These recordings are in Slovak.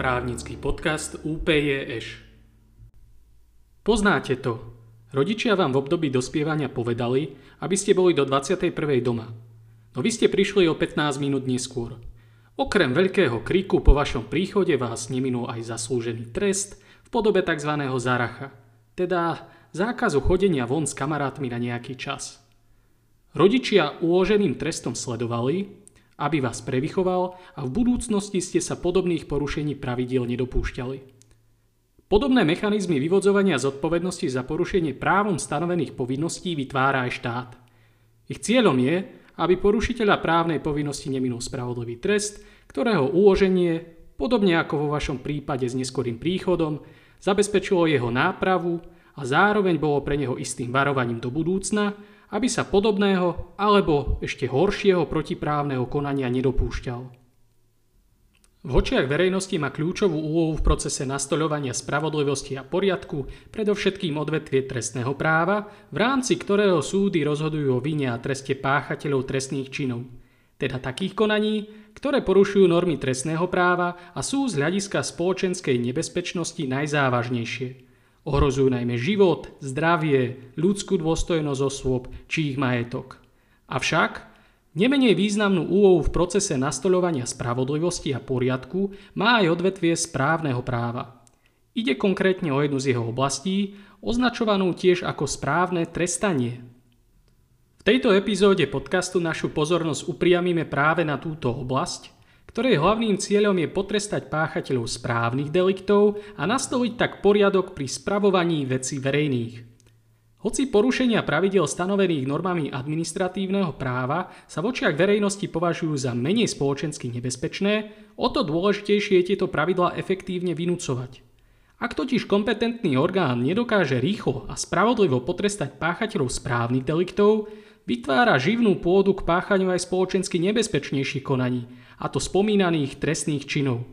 právnický podcast UPJŠ. Poznáte to. Rodičia vám v období dospievania povedali, aby ste boli do 21. doma. No vy ste prišli o 15 minút neskôr. Okrem veľkého kriku po vašom príchode vás neminul aj zaslúžený trest v podobe tzv. zaracha, teda zákazu chodenia von s kamarátmi na nejaký čas. Rodičia uloženým trestom sledovali, aby vás prevychoval a v budúcnosti ste sa podobných porušení pravidiel nedopúšťali. Podobné mechanizmy vyvodzovania zodpovednosti za porušenie právom stanovených povinností vytvára aj štát. Ich cieľom je, aby porušiteľa právnej povinnosti neminul spravodlivý trest, ktorého uloženie, podobne ako vo vašom prípade s neskorým príchodom, zabezpečilo jeho nápravu a zároveň bolo pre neho istým varovaním do budúcna, aby sa podobného alebo ešte horšieho protiprávneho konania nedopúšťal. V očiach verejnosti má kľúčovú úlohu v procese nastoľovania spravodlivosti a poriadku predovšetkým odvetvie trestného práva, v rámci ktorého súdy rozhodujú o vine a treste páchateľov trestných činov, teda takých konaní, ktoré porušujú normy trestného práva a sú z hľadiska spoločenskej nebezpečnosti najzávažnejšie – Ohrozujú najmä život, zdravie, ľudskú dôstojnosť osôb či ich majetok. Avšak nemenej významnú úlohu v procese nastoľovania spravodlivosti a poriadku má aj odvetvie správneho práva. Ide konkrétne o jednu z jeho oblastí, označovanú tiež ako správne trestanie. V tejto epizóde podcastu našu pozornosť upriamime práve na túto oblasť, ktorej hlavným cieľom je potrestať páchateľov správnych deliktov a nastoliť tak poriadok pri spravovaní veci verejných. Hoci porušenia pravidel stanovených normami administratívneho práva sa v očiach verejnosti považujú za menej spoločensky nebezpečné, o to dôležitejšie je tieto pravidlá efektívne vynúcovať. Ak totiž kompetentný orgán nedokáže rýchlo a spravodlivo potrestať páchateľov správnych deliktov, vytvára živnú pôdu k páchaniu aj spoločensky nebezpečnejších konaní, a to spomínaných trestných činov.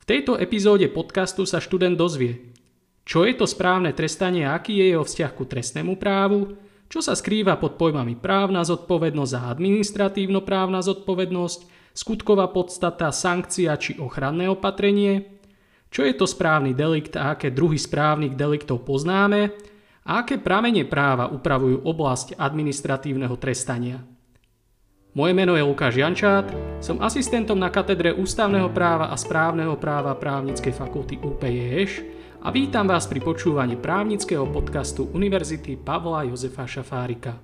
V tejto epizóde podcastu sa študent dozvie, čo je to správne trestanie a aký je jeho vzťah ku trestnému právu, čo sa skrýva pod pojmami právna zodpovednosť a administratívno-právna zodpovednosť, skutková podstata, sankcia či ochranné opatrenie, čo je to správny delikt a aké druhy správnych deliktov poznáme a aké pramene práva upravujú oblasť administratívneho trestania. Moje meno je Lukáš Jančát, som asistentom na katedre Ústavného práva a správneho práva právnickej fakulty UPJŠ a vítam vás pri počúvaní právnického podcastu Univerzity Pavla Jozefa Šafárika.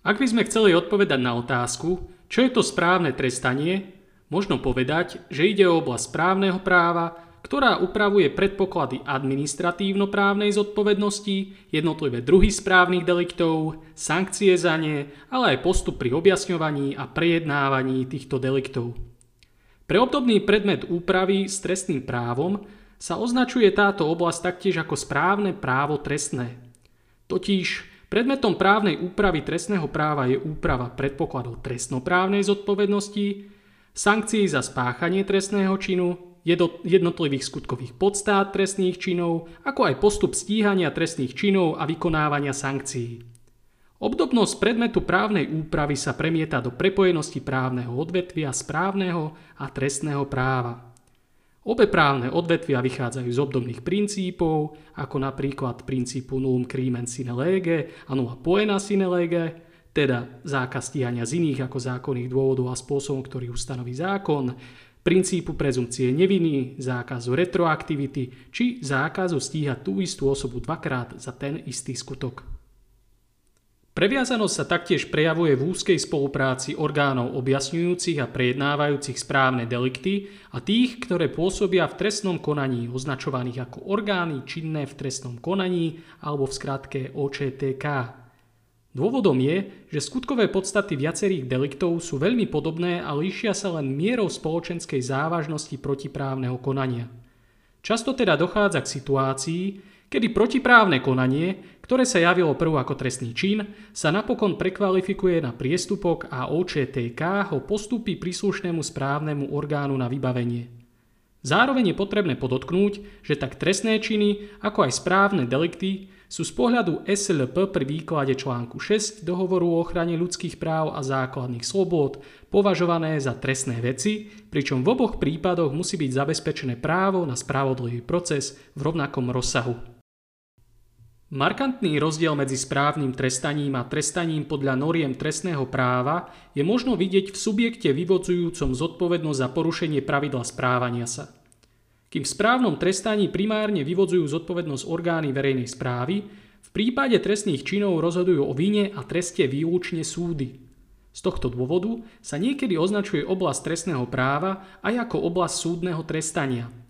Ak by sme chceli odpovedať na otázku, čo je to správne trestanie, možno povedať, že ide o oblasť správneho práva, ktorá upravuje predpoklady administratívno-právnej zodpovednosti, jednotlivé druhy správnych deliktov, sankcie za ne, ale aj postup pri objasňovaní a prejednávaní týchto deliktov. Pre obdobný predmet úpravy s trestným právom sa označuje táto oblasť taktiež ako správne právo trestné. Totiž predmetom právnej úpravy trestného práva je úprava predpokladov trestnoprávnej zodpovednosti, sankcií za spáchanie trestného činu, jednotlivých skutkových podstát trestných činov, ako aj postup stíhania trestných činov a vykonávania sankcií. Obdobnosť predmetu právnej úpravy sa premieta do prepojenosti právneho odvetvia správneho a trestného práva. Obe právne odvetvia vychádzajú z obdobných princípov, ako napríklad princípu nullum crimen sine lege a nulla poena sine lege, teda zákaz stíhania z iných ako zákonných dôvodov a spôsobom, ktorý ustanoví zákon, princípu prezumcie neviny, zákazu retroaktivity či zákazu stíhať tú istú osobu dvakrát za ten istý skutok. Previazanosť sa taktiež prejavuje v úzkej spolupráci orgánov objasňujúcich a prejednávajúcich správne delikty a tých, ktoré pôsobia v trestnom konaní, označovaných ako orgány činné v trestnom konaní alebo v skratke OČTK. Dôvodom je, že skutkové podstaty viacerých deliktov sú veľmi podobné a líšia sa len mierou spoločenskej závažnosti protiprávneho konania. Často teda dochádza k situácii, kedy protiprávne konanie, ktoré sa javilo prv ako trestný čin, sa napokon prekvalifikuje na priestupok a OČTK ho postupí príslušnému správnemu orgánu na vybavenie. Zároveň je potrebné podotknúť, že tak trestné činy, ako aj správne delikty sú z pohľadu SLP pri výklade článku 6 dohovoru o ochrane ľudských práv a základných slobôd považované za trestné veci, pričom v oboch prípadoch musí byť zabezpečené právo na spravodlivý proces v rovnakom rozsahu. Markantný rozdiel medzi správnym trestaním a trestaním podľa noriem trestného práva je možno vidieť v subjekte vyvodzujúcom zodpovednosť za porušenie pravidla správania sa. Kým v správnom trestaní primárne vyvodzujú zodpovednosť orgány verejnej správy, v prípade trestných činov rozhodujú o vine a treste výlučne súdy. Z tohto dôvodu sa niekedy označuje oblasť trestného práva aj ako oblasť súdneho trestania –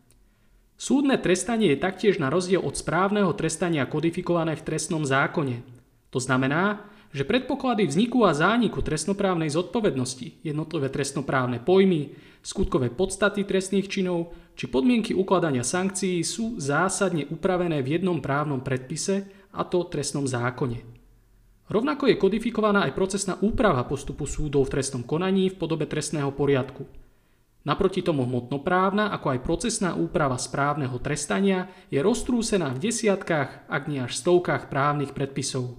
Súdne trestanie je taktiež na rozdiel od správneho trestania kodifikované v trestnom zákone. To znamená, že predpoklady vzniku a zániku trestnoprávnej zodpovednosti, jednotlivé trestnoprávne pojmy, skutkové podstaty trestných činov či podmienky ukladania sankcií sú zásadne upravené v jednom právnom predpise, a to trestnom zákone. Rovnako je kodifikovaná aj procesná úprava postupu súdov v trestnom konaní v podobe trestného poriadku – Naproti tomu hmotnoprávna, ako aj procesná úprava správneho trestania je roztrúsená v desiatkách, ak nie až stovkách právnych predpisov.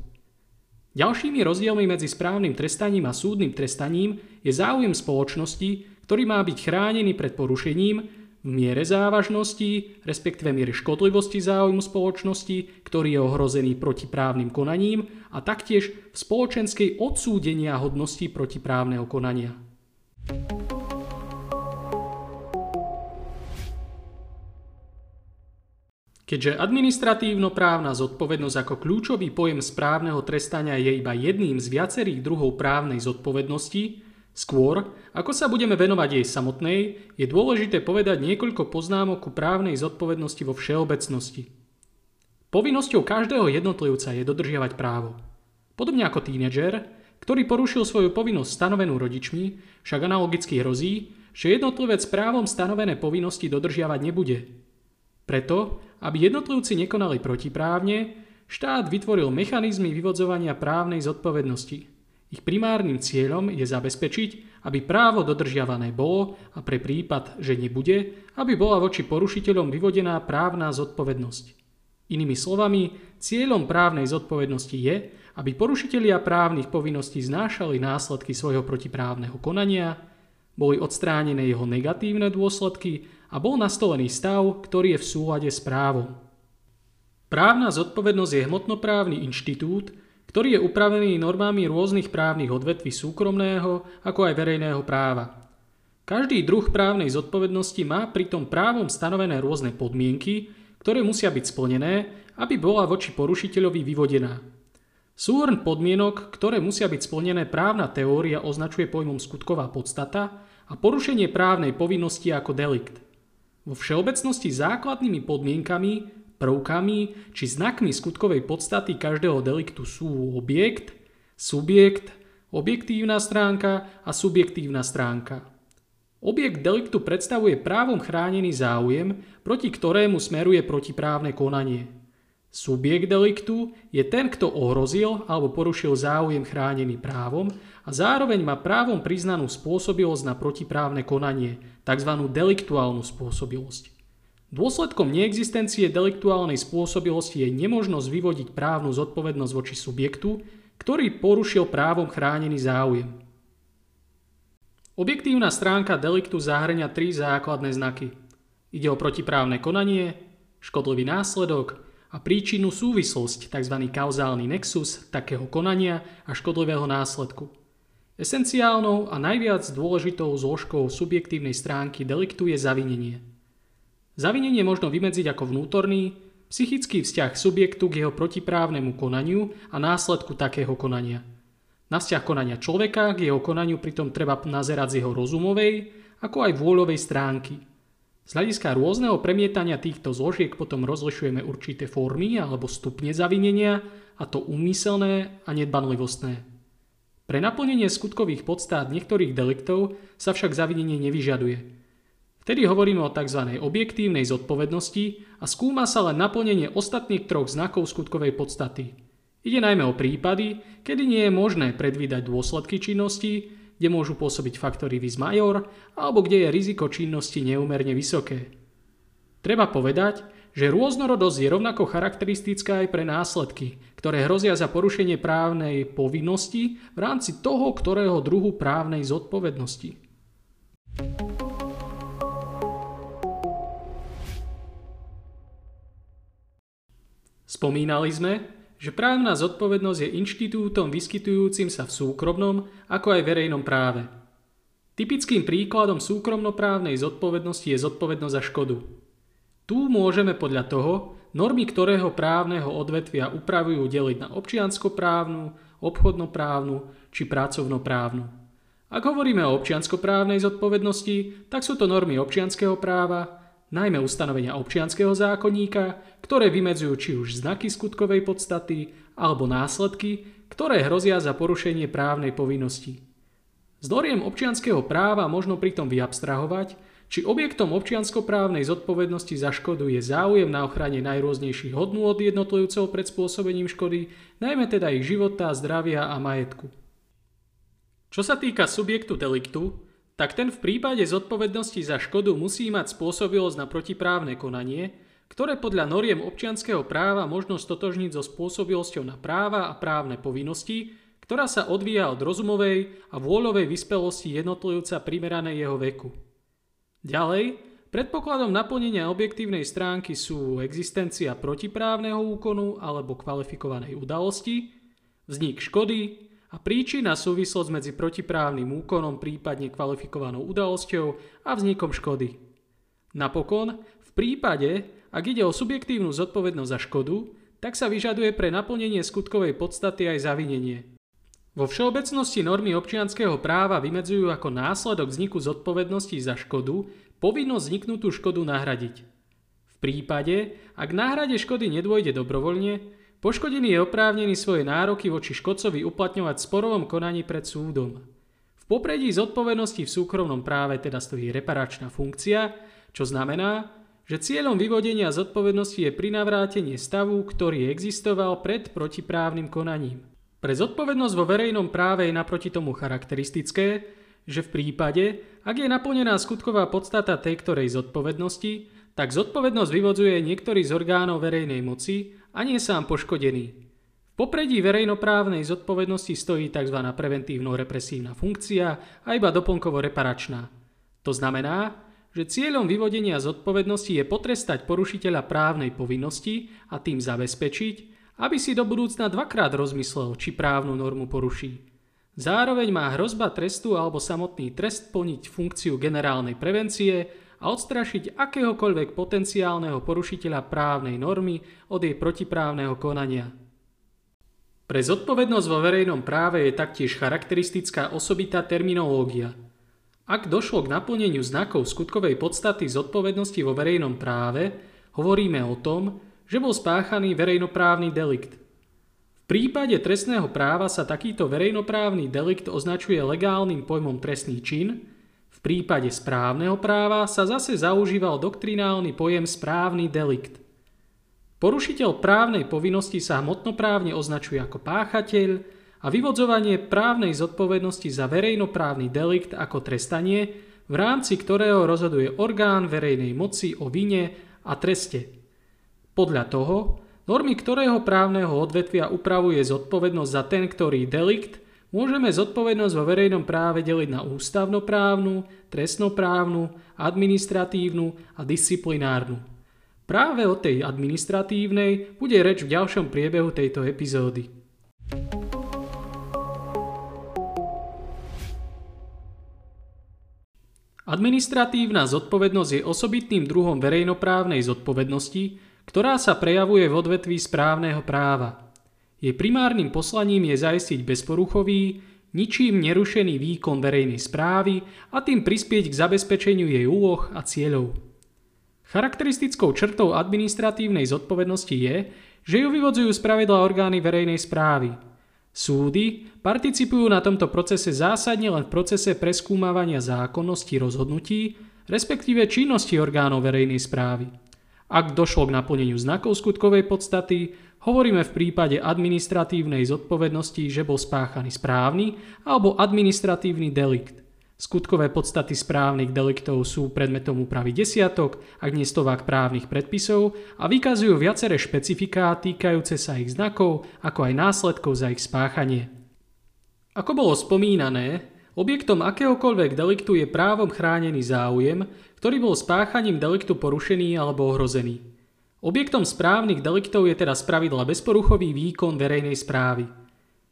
Ďalšími rozdielmi medzi správnym trestaním a súdnym trestaním je záujem spoločnosti, ktorý má byť chránený pred porušením miere závažnosti, respektíve miere škodlivosti záujmu spoločnosti, ktorý je ohrozený protiprávnym konaním a taktiež v spoločenskej odsúdenia hodnosti protiprávneho konania. Keďže administratívno-právna zodpovednosť ako kľúčový pojem správneho trestania je iba jedným z viacerých druhov právnej zodpovednosti, skôr ako sa budeme venovať jej samotnej, je dôležité povedať niekoľko poznámok ku právnej zodpovednosti vo všeobecnosti. Povinnosťou každého jednotlivca je dodržiavať právo. Podobne ako tínedžer, ktorý porušil svoju povinnosť stanovenú rodičmi, však analogicky hrozí, že jednotlivec právom stanovené povinnosti dodržiavať nebude. Preto aby jednotlivci nekonali protiprávne, štát vytvoril mechanizmy vyvodzovania právnej zodpovednosti. Ich primárnym cieľom je zabezpečiť, aby právo dodržiavané bolo a pre prípad, že nebude, aby bola voči porušiteľom vyvodená právna zodpovednosť. Inými slovami, cieľom právnej zodpovednosti je, aby porušitelia právnych povinností znášali následky svojho protiprávneho konania, boli odstránené jeho negatívne dôsledky a bol nastolený stav, ktorý je v súlade s právom. Právna zodpovednosť je hmotnoprávny inštitút, ktorý je upravený normami rôznych právnych odvetví súkromného ako aj verejného práva. Každý druh právnej zodpovednosti má pritom právom stanovené rôzne podmienky, ktoré musia byť splnené, aby bola voči porušiteľovi vyvodená. Súhrn podmienok, ktoré musia byť splnené právna teória označuje pojmom skutková podstata a porušenie právnej povinnosti ako delikt. Vo všeobecnosti základnými podmienkami, prvkami či znakmi skutkovej podstaty každého deliktu sú objekt, subjekt, objektívna stránka a subjektívna stránka. Objekt deliktu predstavuje právom chránený záujem, proti ktorému smeruje protiprávne konanie. Subjekt deliktu je ten, kto ohrozil alebo porušil záujem chránený právom a zároveň má právom priznanú spôsobilosť na protiprávne konanie, tzv. deliktuálnu spôsobilosť. Dôsledkom neexistencie deliktuálnej spôsobilosti je nemožnosť vyvodiť právnu zodpovednosť voči subjektu, ktorý porušil právom chránený záujem. Objektívna stránka deliktu zahrania tri základné znaky. Ide o protiprávne konanie, škodlivý následok a príčinu súvislosť, tzv. kauzálny nexus takého konania a škodlivého následku. Esenciálnou a najviac dôležitou zložkou subjektívnej stránky deliktu je zavinenie. Zavinenie možno vymedziť ako vnútorný, psychický vzťah subjektu k jeho protiprávnemu konaniu a následku takého konania. Na vzťah konania človeka k jeho konaniu pritom treba nazerať z jeho rozumovej, ako aj vôľovej stránky. Z hľadiska rôzneho premietania týchto zložiek potom rozlišujeme určité formy alebo stupne zavinenia, a to úmyselné a nedbanlivostné. Pre naplnenie skutkových podstát niektorých deliktov sa však zavinenie nevyžaduje. Vtedy hovoríme o tzv. objektívnej zodpovednosti a skúma sa len naplnenie ostatných troch znakov skutkovej podstaty. Ide najmä o prípady, kedy nie je možné predvídať dôsledky činnosti, kde môžu pôsobiť faktory vis major alebo kde je riziko činnosti neúmerne vysoké. Treba povedať, že rôznorodosť je rovnako charakteristická aj pre následky, ktoré hrozia za porušenie právnej povinnosti v rámci toho, ktorého druhu právnej zodpovednosti. Spomínali sme, že právna zodpovednosť je inštitútom vyskytujúcim sa v súkromnom ako aj verejnom práve. Typickým príkladom súkromnoprávnej zodpovednosti je zodpovednosť za škodu. Tu môžeme podľa toho normy ktorého právneho odvetvia upravujú deliť na občianskoprávnu, obchodnoprávnu či pracovnoprávnu. Ak hovoríme o občianskoprávnej zodpovednosti, tak sú to normy občianského práva, najmä ustanovenia občianského zákonníka, ktoré vymedzujú či už znaky skutkovej podstaty alebo následky, ktoré hrozia za porušenie právnej povinnosti. Z noriem občianského práva možno pritom vyabstrahovať, či objektom občianskoprávnej zodpovednosti za škodu je záujem na ochrane najrôznejších hodnú od jednotlivcov pred spôsobením škody, najmä teda ich života, zdravia a majetku. Čo sa týka subjektu deliktu, tak ten v prípade zodpovednosti za škodu musí mať spôsobilosť na protiprávne konanie, ktoré podľa noriem občianského práva možno stotožniť so spôsobilosťou na práva a právne povinnosti, ktorá sa odvíja od rozumovej a vôľovej vyspelosti jednotlivca primeranej jeho veku. Ďalej, predpokladom naplnenia objektívnej stránky sú existencia protiprávneho úkonu alebo kvalifikovanej udalosti, vznik škody a príčina súvislosť medzi protiprávnym úkonom, prípadne kvalifikovanou udalosťou a vznikom škody. Napokon, v prípade, ak ide o subjektívnu zodpovednosť za škodu, tak sa vyžaduje pre naplnenie skutkovej podstaty aj zavinenie. Vo všeobecnosti normy občianského práva vymedzujú ako následok vzniku zodpovednosti za škodu povinnosť vzniknutú škodu nahradiť. V prípade, ak náhrade škody nedôjde dobrovoľne, poškodený je oprávnený svoje nároky voči škodcovi uplatňovať sporovom konaní pred súdom. V popredí zodpovednosti v súkromnom práve teda stojí reparačná funkcia, čo znamená, že cieľom vyvodenia zodpovednosti je prinavrátenie stavu, ktorý existoval pred protiprávnym konaním. Pre zodpovednosť vo verejnom práve je naproti tomu charakteristické, že v prípade, ak je naplnená skutková podstata tej ktorej zodpovednosti, tak zodpovednosť vyvodzuje niektorý z orgánov verejnej moci a nie sám poškodený. V popredí verejnoprávnej zodpovednosti stojí tzv. preventívno-represívna funkcia a iba doplnkovo reparačná. To znamená, že cieľom vyvodenia zodpovednosti je potrestať porušiteľa právnej povinnosti a tým zabezpečiť, aby si do budúcna dvakrát rozmyslel, či právnu normu poruší. Zároveň má hrozba trestu alebo samotný trest plniť funkciu generálnej prevencie a odstrašiť akéhokoľvek potenciálneho porušiteľa právnej normy od jej protiprávneho konania. Pre zodpovednosť vo verejnom práve je taktiež charakteristická osobitá terminológia. Ak došlo k naplneniu znakov skutkovej podstaty zodpovednosti vo verejnom práve, hovoríme o tom, že bol spáchaný verejnoprávny delikt. V prípade trestného práva sa takýto verejnoprávny delikt označuje legálnym pojmom trestný čin, prípade správneho práva sa zase zaužíval doktrinálny pojem správny delikt. Porušiteľ právnej povinnosti sa hmotnoprávne označuje ako páchateľ a vyvodzovanie právnej zodpovednosti za verejnoprávny delikt ako trestanie, v rámci ktorého rozhoduje orgán verejnej moci o vine a treste. Podľa toho, normy ktorého právneho odvetvia upravuje zodpovednosť za ten, ktorý delikt, môžeme zodpovednosť vo verejnom práve deliť na ústavnoprávnu, trestnoprávnu, administratívnu a disciplinárnu. Práve o tej administratívnej bude reč v ďalšom priebehu tejto epizódy. Administratívna zodpovednosť je osobitným druhom verejnoprávnej zodpovednosti, ktorá sa prejavuje v odvetví správneho práva. Jej primárnym poslaním je zaistiť bezporuchový, ničím nerušený výkon verejnej správy a tým prispieť k zabezpečeniu jej úloh a cieľov. Charakteristickou črtou administratívnej zodpovednosti je, že ju vyvodzujú spravedla orgány verejnej správy. Súdy participujú na tomto procese zásadne len v procese preskúmavania zákonnosti rozhodnutí, respektíve činnosti orgánov verejnej správy. Ak došlo k naplneniu znakov skutkovej podstaty, hovoríme v prípade administratívnej zodpovednosti, že bol spáchaný správny alebo administratívny delikt. Skutkové podstaty správnych deliktov sú predmetom úpravy desiatok, ak nie stovák právnych predpisov a vykazujú viaceré špecifiká týkajúce sa ich znakov, ako aj následkov za ich spáchanie. Ako bolo spomínané, objektom akéhokoľvek deliktu je právom chránený záujem, ktorý bol spáchaním deliktu porušený alebo ohrozený. Objektom správnych deliktov je teda spravidla bezporuchový výkon verejnej správy.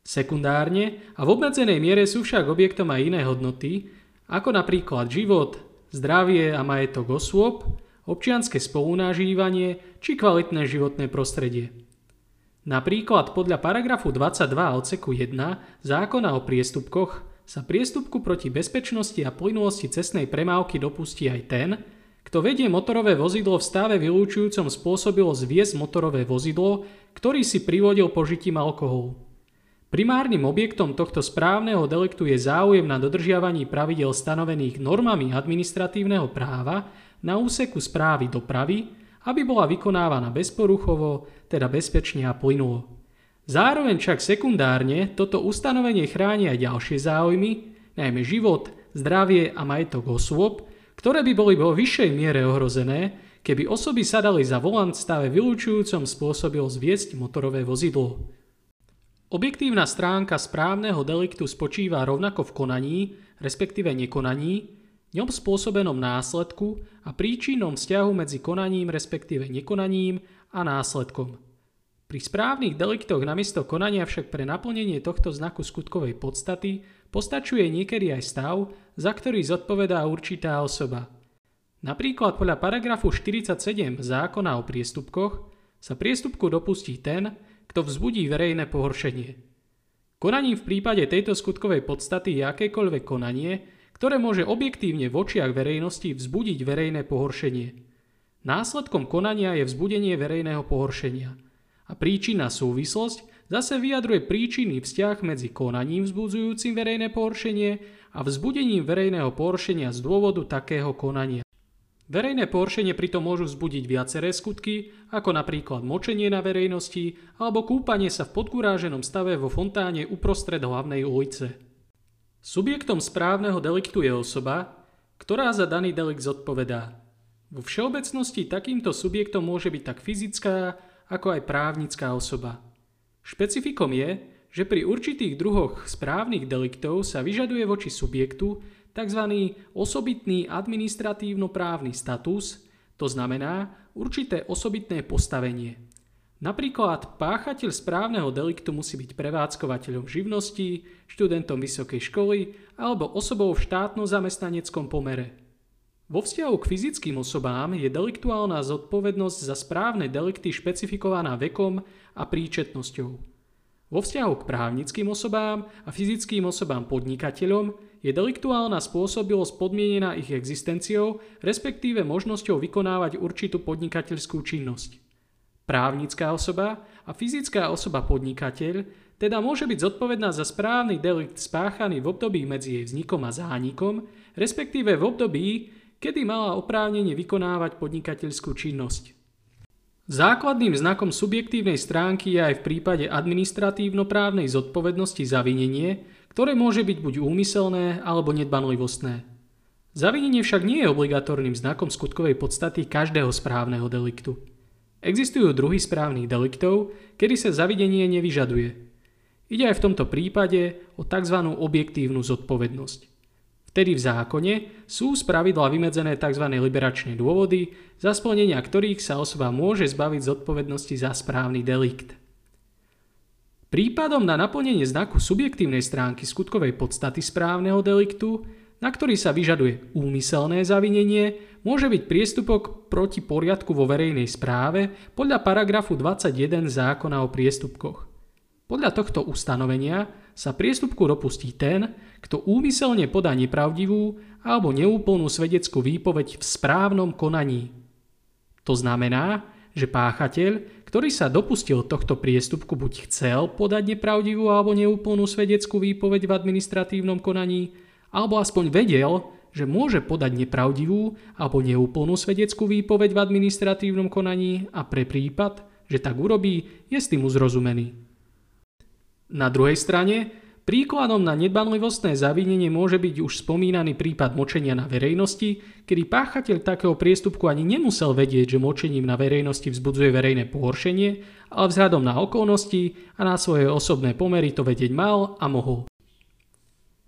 Sekundárne a v obmedzenej miere sú však objektom aj iné hodnoty, ako napríklad život, zdravie a majetok osôb, občianske spolunážívanie či kvalitné životné prostredie. Napríklad podľa paragrafu 22 odseku 1 zákona o priestupkoch sa priestupku proti bezpečnosti a plynulosti cestnej premávky dopustí aj ten, kto vedie motorové vozidlo v stave vylúčujúcom spôsobilo zviesť motorové vozidlo, ktorý si privodil požitím alkoholu. Primárnym objektom tohto správneho deliktu je záujem na dodržiavaní pravidel stanovených normami administratívneho práva na úseku správy dopravy, aby bola vykonávaná bezporuchovo, teda bezpečne a plynulo. Zároveň však sekundárne toto ustanovenie chráni aj ďalšie záujmy, najmä život, zdravie a majetok osôb, ktoré by boli vo vyššej miere ohrozené, keby osoby sadali za volant stave vylúčujúcom spôsobil zviesť motorové vozidlo. Objektívna stránka správneho deliktu spočíva rovnako v konaní, respektíve nekonaní, ňom spôsobenom následku a príčinom vzťahu medzi konaním, respektíve nekonaním a následkom. Pri správnych deliktoch namiesto konania však pre naplnenie tohto znaku skutkovej podstaty postačuje niekedy aj stav, za ktorý zodpovedá určitá osoba. Napríklad podľa paragrafu 47 zákona o priestupkoch sa priestupku dopustí ten, kto vzbudí verejné pohoršenie. Konaním v prípade tejto skutkovej podstaty je akékoľvek konanie, ktoré môže objektívne v očiach verejnosti vzbudiť verejné pohoršenie. Následkom konania je vzbudenie verejného pohoršenia. A príčina súvislosť zase vyjadruje príčinný vzťah medzi konaním vzbudzujúcim verejné pohoršenie a vzbudením verejného pohoršenia z dôvodu takého konania. Verejné poršenie pritom môžu vzbudiť viaceré skutky, ako napríklad močenie na verejnosti alebo kúpanie sa v podkuráženom stave vo fontáne uprostred hlavnej ulice. Subjektom správneho deliktu je osoba, ktorá za daný delikt zodpovedá. Vo všeobecnosti takýmto subjektom môže byť tak fyzická, ako aj právnická osoba. Špecifikom je, že pri určitých druhoch správnych deliktov sa vyžaduje voči subjektu tzv. osobitný administratívno-právny status, to znamená určité osobitné postavenie. Napríklad páchateľ správneho deliktu musí byť prevádzkovateľom živnosti, študentom vysokej školy alebo osobou v štátno-zamestnaneckom pomere. Vo vzťahu k fyzickým osobám je deliktuálna zodpovednosť za správne delikty špecifikovaná vekom a príčetnosťou. Vo vzťahu k právnickým osobám a fyzickým osobám podnikateľom je deliktuálna spôsobilosť podmienená ich existenciou, respektíve možnosťou vykonávať určitú podnikateľskú činnosť. Právnická osoba a fyzická osoba podnikateľ teda môže byť zodpovedná za správny delikt spáchaný v období medzi jej vznikom a zánikom, respektíve v období, kedy mala oprávnenie vykonávať podnikateľskú činnosť. Základným znakom subjektívnej stránky je aj v prípade administratívno-právnej zodpovednosti za vinenie, ktoré môže byť buď úmyselné alebo nedbanlivostné. Zavinenie však nie je obligatórnym znakom skutkovej podstaty každého správneho deliktu. Existujú druhy správnych deliktov, kedy sa zavidenie nevyžaduje. Ide aj v tomto prípade o tzv. objektívnu zodpovednosť. Vtedy v zákone sú z pravidla vymedzené tzv. liberačné dôvody, za splnenia ktorých sa osoba môže zbaviť zodpovednosti za správny delikt. Prípadom na naplnenie znaku subjektívnej stránky skutkovej podstaty správneho deliktu, na ktorý sa vyžaduje úmyselné zavinenie, môže byť priestupok proti poriadku vo verejnej správe podľa paragrafu 21 zákona o priestupkoch. Podľa tohto ustanovenia sa priestupku dopustí ten, kto úmyselne podá nepravdivú alebo neúplnú svedeckú výpoveď v správnom konaní. To znamená, že páchateľ, ktorý sa dopustil tohto priestupku, buď chcel podať nepravdivú alebo neúplnú svedeckú výpoveď v administratívnom konaní, alebo aspoň vedel, že môže podať nepravdivú alebo neúplnú svedeckú výpoveď v administratívnom konaní a pre prípad, že tak urobí, je s tým uzrozumený. Na druhej strane, Príkladom na nedbanlivostné zavinenie môže byť už spomínaný prípad močenia na verejnosti, kedy páchateľ takého priestupku ani nemusel vedieť, že močením na verejnosti vzbudzuje verejné pohoršenie, ale vzhľadom na okolnosti a na svoje osobné pomery to vedieť mal a mohol.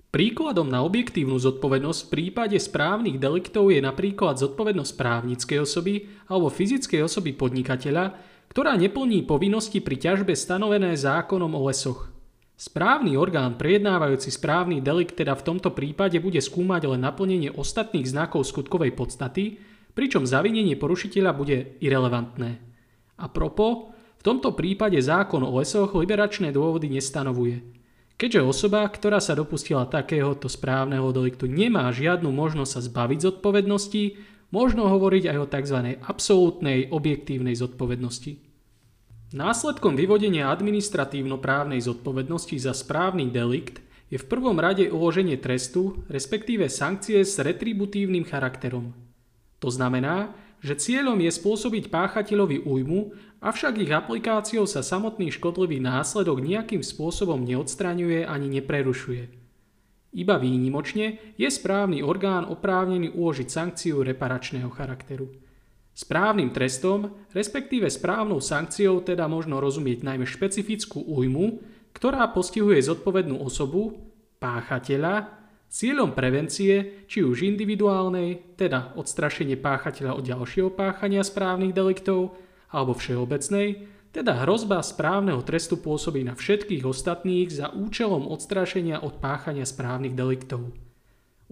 Príkladom na objektívnu zodpovednosť v prípade správnych deliktov je napríklad zodpovednosť právnickej osoby alebo fyzickej osoby podnikateľa, ktorá neplní povinnosti pri ťažbe stanovené zákonom o lesoch. Správny orgán prejednávajúci správny delikt teda v tomto prípade bude skúmať len naplnenie ostatných znakov skutkovej podstaty, pričom zavinenie porušiteľa bude irrelevantné. A propo, v tomto prípade zákon o lesoch liberačné dôvody nestanovuje. Keďže osoba, ktorá sa dopustila takéhoto správneho deliktu, nemá žiadnu možnosť sa zbaviť zodpovednosti, možno hovoriť aj o tzv. absolútnej objektívnej zodpovednosti. Následkom vyvodenia administratívno-právnej zodpovednosti za správny delikt je v prvom rade uloženie trestu, respektíve sankcie s retributívnym charakterom. To znamená, že cieľom je spôsobiť páchateľovi újmu, avšak ich aplikáciou sa samotný škodlivý následok nejakým spôsobom neodstraňuje ani neprerušuje. Iba výnimočne je správny orgán oprávnený uložiť sankciu reparačného charakteru. Správnym trestom, respektíve správnou sankciou teda možno rozumieť najmä špecifickú újmu, ktorá postihuje zodpovednú osobu, páchateľa, cieľom prevencie, či už individuálnej, teda odstrašenie páchateľa od ďalšieho páchania správnych deliktov, alebo všeobecnej, teda hrozba správneho trestu pôsobí na všetkých ostatných za účelom odstrašenia od páchania správnych deliktov.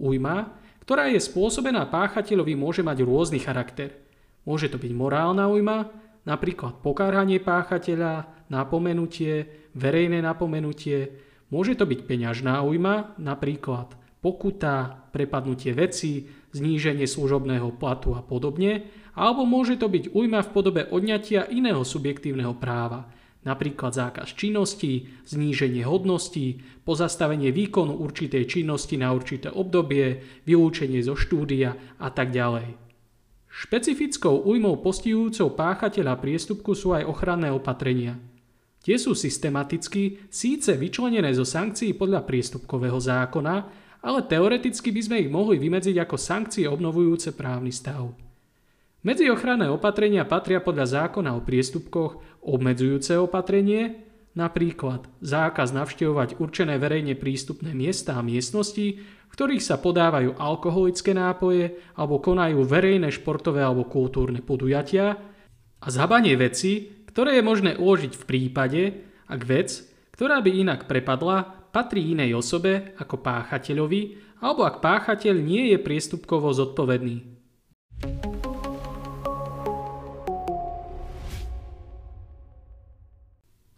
Újma, ktorá je spôsobená páchateľovi, môže mať rôzny charakter – Môže to byť morálna ujma, napríklad pokárhanie páchateľa, napomenutie, verejné napomenutie. Môže to byť peňažná ujma, napríklad pokuta, prepadnutie veci, zníženie služobného platu a podobne, alebo môže to byť ujma v podobe odňatia iného subjektívneho práva, napríklad zákaz činnosti, zníženie hodnosti, pozastavenie výkonu určitej činnosti na určité obdobie, vylúčenie zo štúdia a tak ďalej. Špecifickou újmou postihujúcou páchateľa priestupku sú aj ochranné opatrenia. Tie sú systematicky síce vyčlenené zo sankcií podľa priestupkového zákona, ale teoreticky by sme ich mohli vymedziť ako sankcie obnovujúce právny stav. Medzi ochranné opatrenia patria podľa zákona o priestupkoch obmedzujúce opatrenie, napríklad zákaz navštevovať určené verejne prístupné miesta a miestnosti, ktorých sa podávajú alkoholické nápoje alebo konajú verejné športové alebo kultúrne podujatia a zhabanie veci, ktoré je možné uložiť v prípade, ak vec, ktorá by inak prepadla, patrí inej osobe ako páchateľovi alebo ak páchateľ nie je priestupkovo zodpovedný.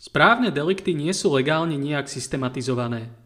Správne delikty nie sú legálne nejak systematizované.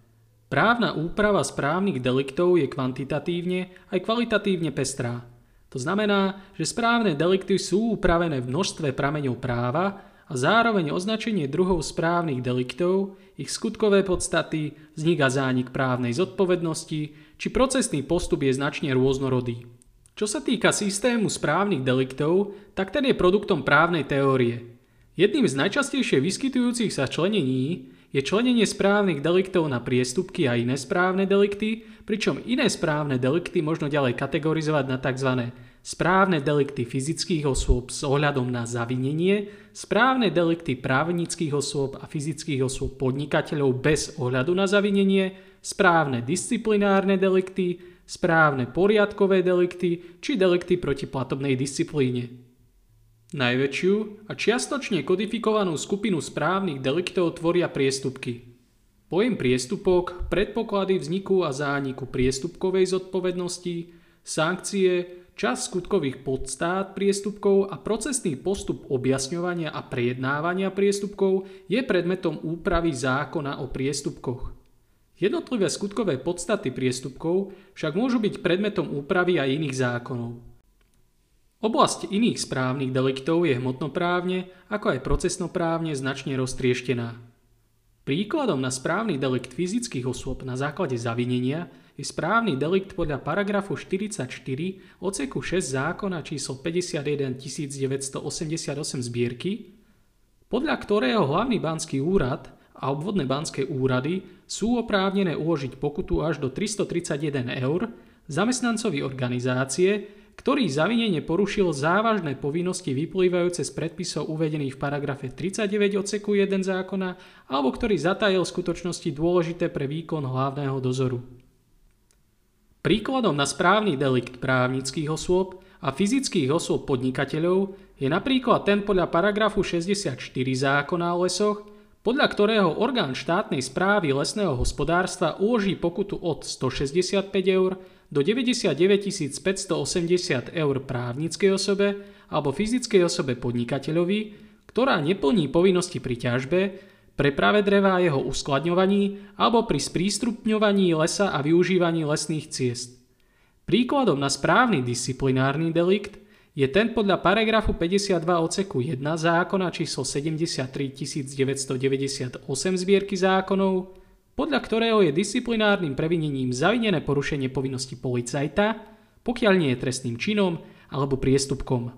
Právna úprava správnych deliktov je kvantitatívne aj kvalitatívne pestrá. To znamená, že správne delikty sú upravené v množstve prameňov práva a zároveň označenie druhov správnych deliktov, ich skutkové podstaty, vznik a zánik právnej zodpovednosti či procesný postup je značne rôznorodý. Čo sa týka systému správnych deliktov, tak ten je produktom právnej teórie. Jedným z najčastejšie vyskytujúcich sa členení je členenie správnych deliktov na priestupky a iné správne delikty, pričom iné správne delikty možno ďalej kategorizovať na tzv. správne delikty fyzických osôb s ohľadom na zavinenie, správne delikty právnických osôb a fyzických osôb podnikateľov bez ohľadu na zavinenie, správne disciplinárne delikty, správne poriadkové delikty či delikty proti platobnej disciplíne. Najväčšiu a čiastočne kodifikovanú skupinu správnych deliktov tvoria priestupky. Pojem priestupok, predpoklady vzniku a zániku priestupkovej zodpovednosti, sankcie, čas skutkových podstát priestupkov a procesný postup objasňovania a prejednávania priestupkov je predmetom úpravy zákona o priestupkoch. Jednotlivé skutkové podstaty priestupkov však môžu byť predmetom úpravy aj iných zákonov. Oblasť iných správnych deliktov je hmotnoprávne, ako aj procesnoprávne značne roztrieštená. Príkladom na správny delikt fyzických osôb na základe zavinenia je správny delikt podľa paragrafu 44 oceku 6 zákona číslo 51 1988 zbierky, podľa ktorého hlavný banský úrad a obvodné banské úrady sú oprávnené uložiť pokutu až do 331 eur zamestnancovi organizácie, ktorý zavinenie porušil závažné povinnosti vyplývajúce z predpisov uvedených v paragrafe 39 odseku 1 zákona alebo ktorý zatajil skutočnosti dôležité pre výkon hlavného dozoru. Príkladom na správny delikt právnických osôb a fyzických osôb podnikateľov je napríklad ten podľa paragrafu 64 zákona o lesoch, podľa ktorého orgán štátnej správy lesného hospodárstva uloží pokutu od 165 eur do 99 580 eur právnickej osobe alebo fyzickej osobe podnikateľovi, ktorá neplní povinnosti pri ťažbe, preprave dreva a jeho uskladňovaní alebo pri sprístupňovaní lesa a využívaní lesných ciest. Príkladom na správny disciplinárny delikt je ten podľa paragrafu 52 odseku 1 zákona číslo 73 998 zbierky zákonov, podľa ktorého je disciplinárnym previnením zavinené porušenie povinnosti policajta, pokiaľ nie je trestným činom alebo priestupkom.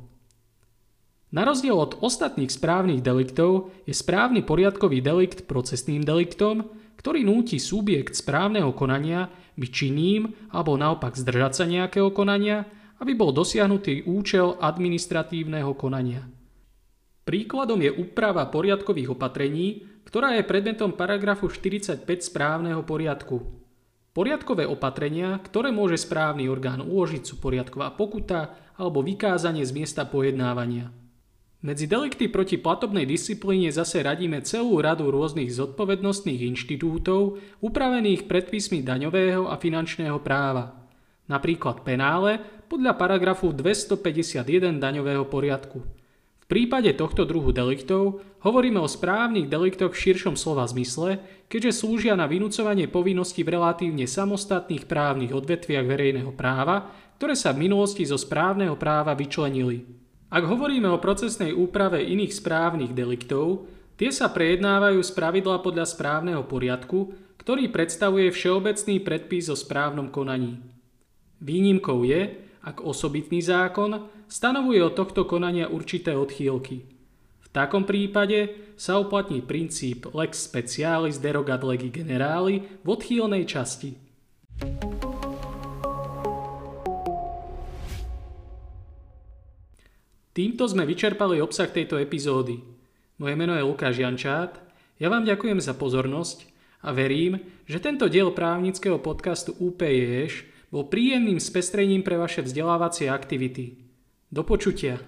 Na rozdiel od ostatných správnych deliktov je správny poriadkový delikt procesným deliktom, ktorý núti subjekt správneho konania byť činným alebo naopak zdržať sa nejakého konania, aby bol dosiahnutý účel administratívneho konania. Príkladom je úprava poriadkových opatrení, ktorá je predmetom paragrafu 45 správneho poriadku. Poriadkové opatrenia, ktoré môže správny orgán uložiť sú poriadková pokuta alebo vykázanie z miesta pojednávania. Medzi delikty proti platobnej disciplíne zase radíme celú radu rôznych zodpovednostných inštitútov upravených predpismi daňového a finančného práva. Napríklad penále podľa paragrafu 251 daňového poriadku. Prípade tohto druhu deliktov hovoríme o správnych deliktoch v širšom slova zmysle, keďže slúžia na vynúcovanie povinností v relatívne samostatných právnych odvetviach verejného práva, ktoré sa v minulosti zo správneho práva vyčlenili. Ak hovoríme o procesnej úprave iných správnych deliktov, tie sa prejednávajú z pravidla podľa správneho poriadku, ktorý predstavuje všeobecný predpis o správnom konaní. Výnimkou je, ak osobitný zákon stanovuje od tohto konania určité odchýlky. V takom prípade sa uplatní princíp lex specialis derogat legi generali v odchýlnej časti. Týmto sme vyčerpali obsah tejto epizódy. Moje meno je Lukáš Jančát, ja vám ďakujem za pozornosť a verím, že tento diel právnického podcastu UPJeš bol príjemným spestrením pre vaše vzdelávacie aktivity. Do počutia.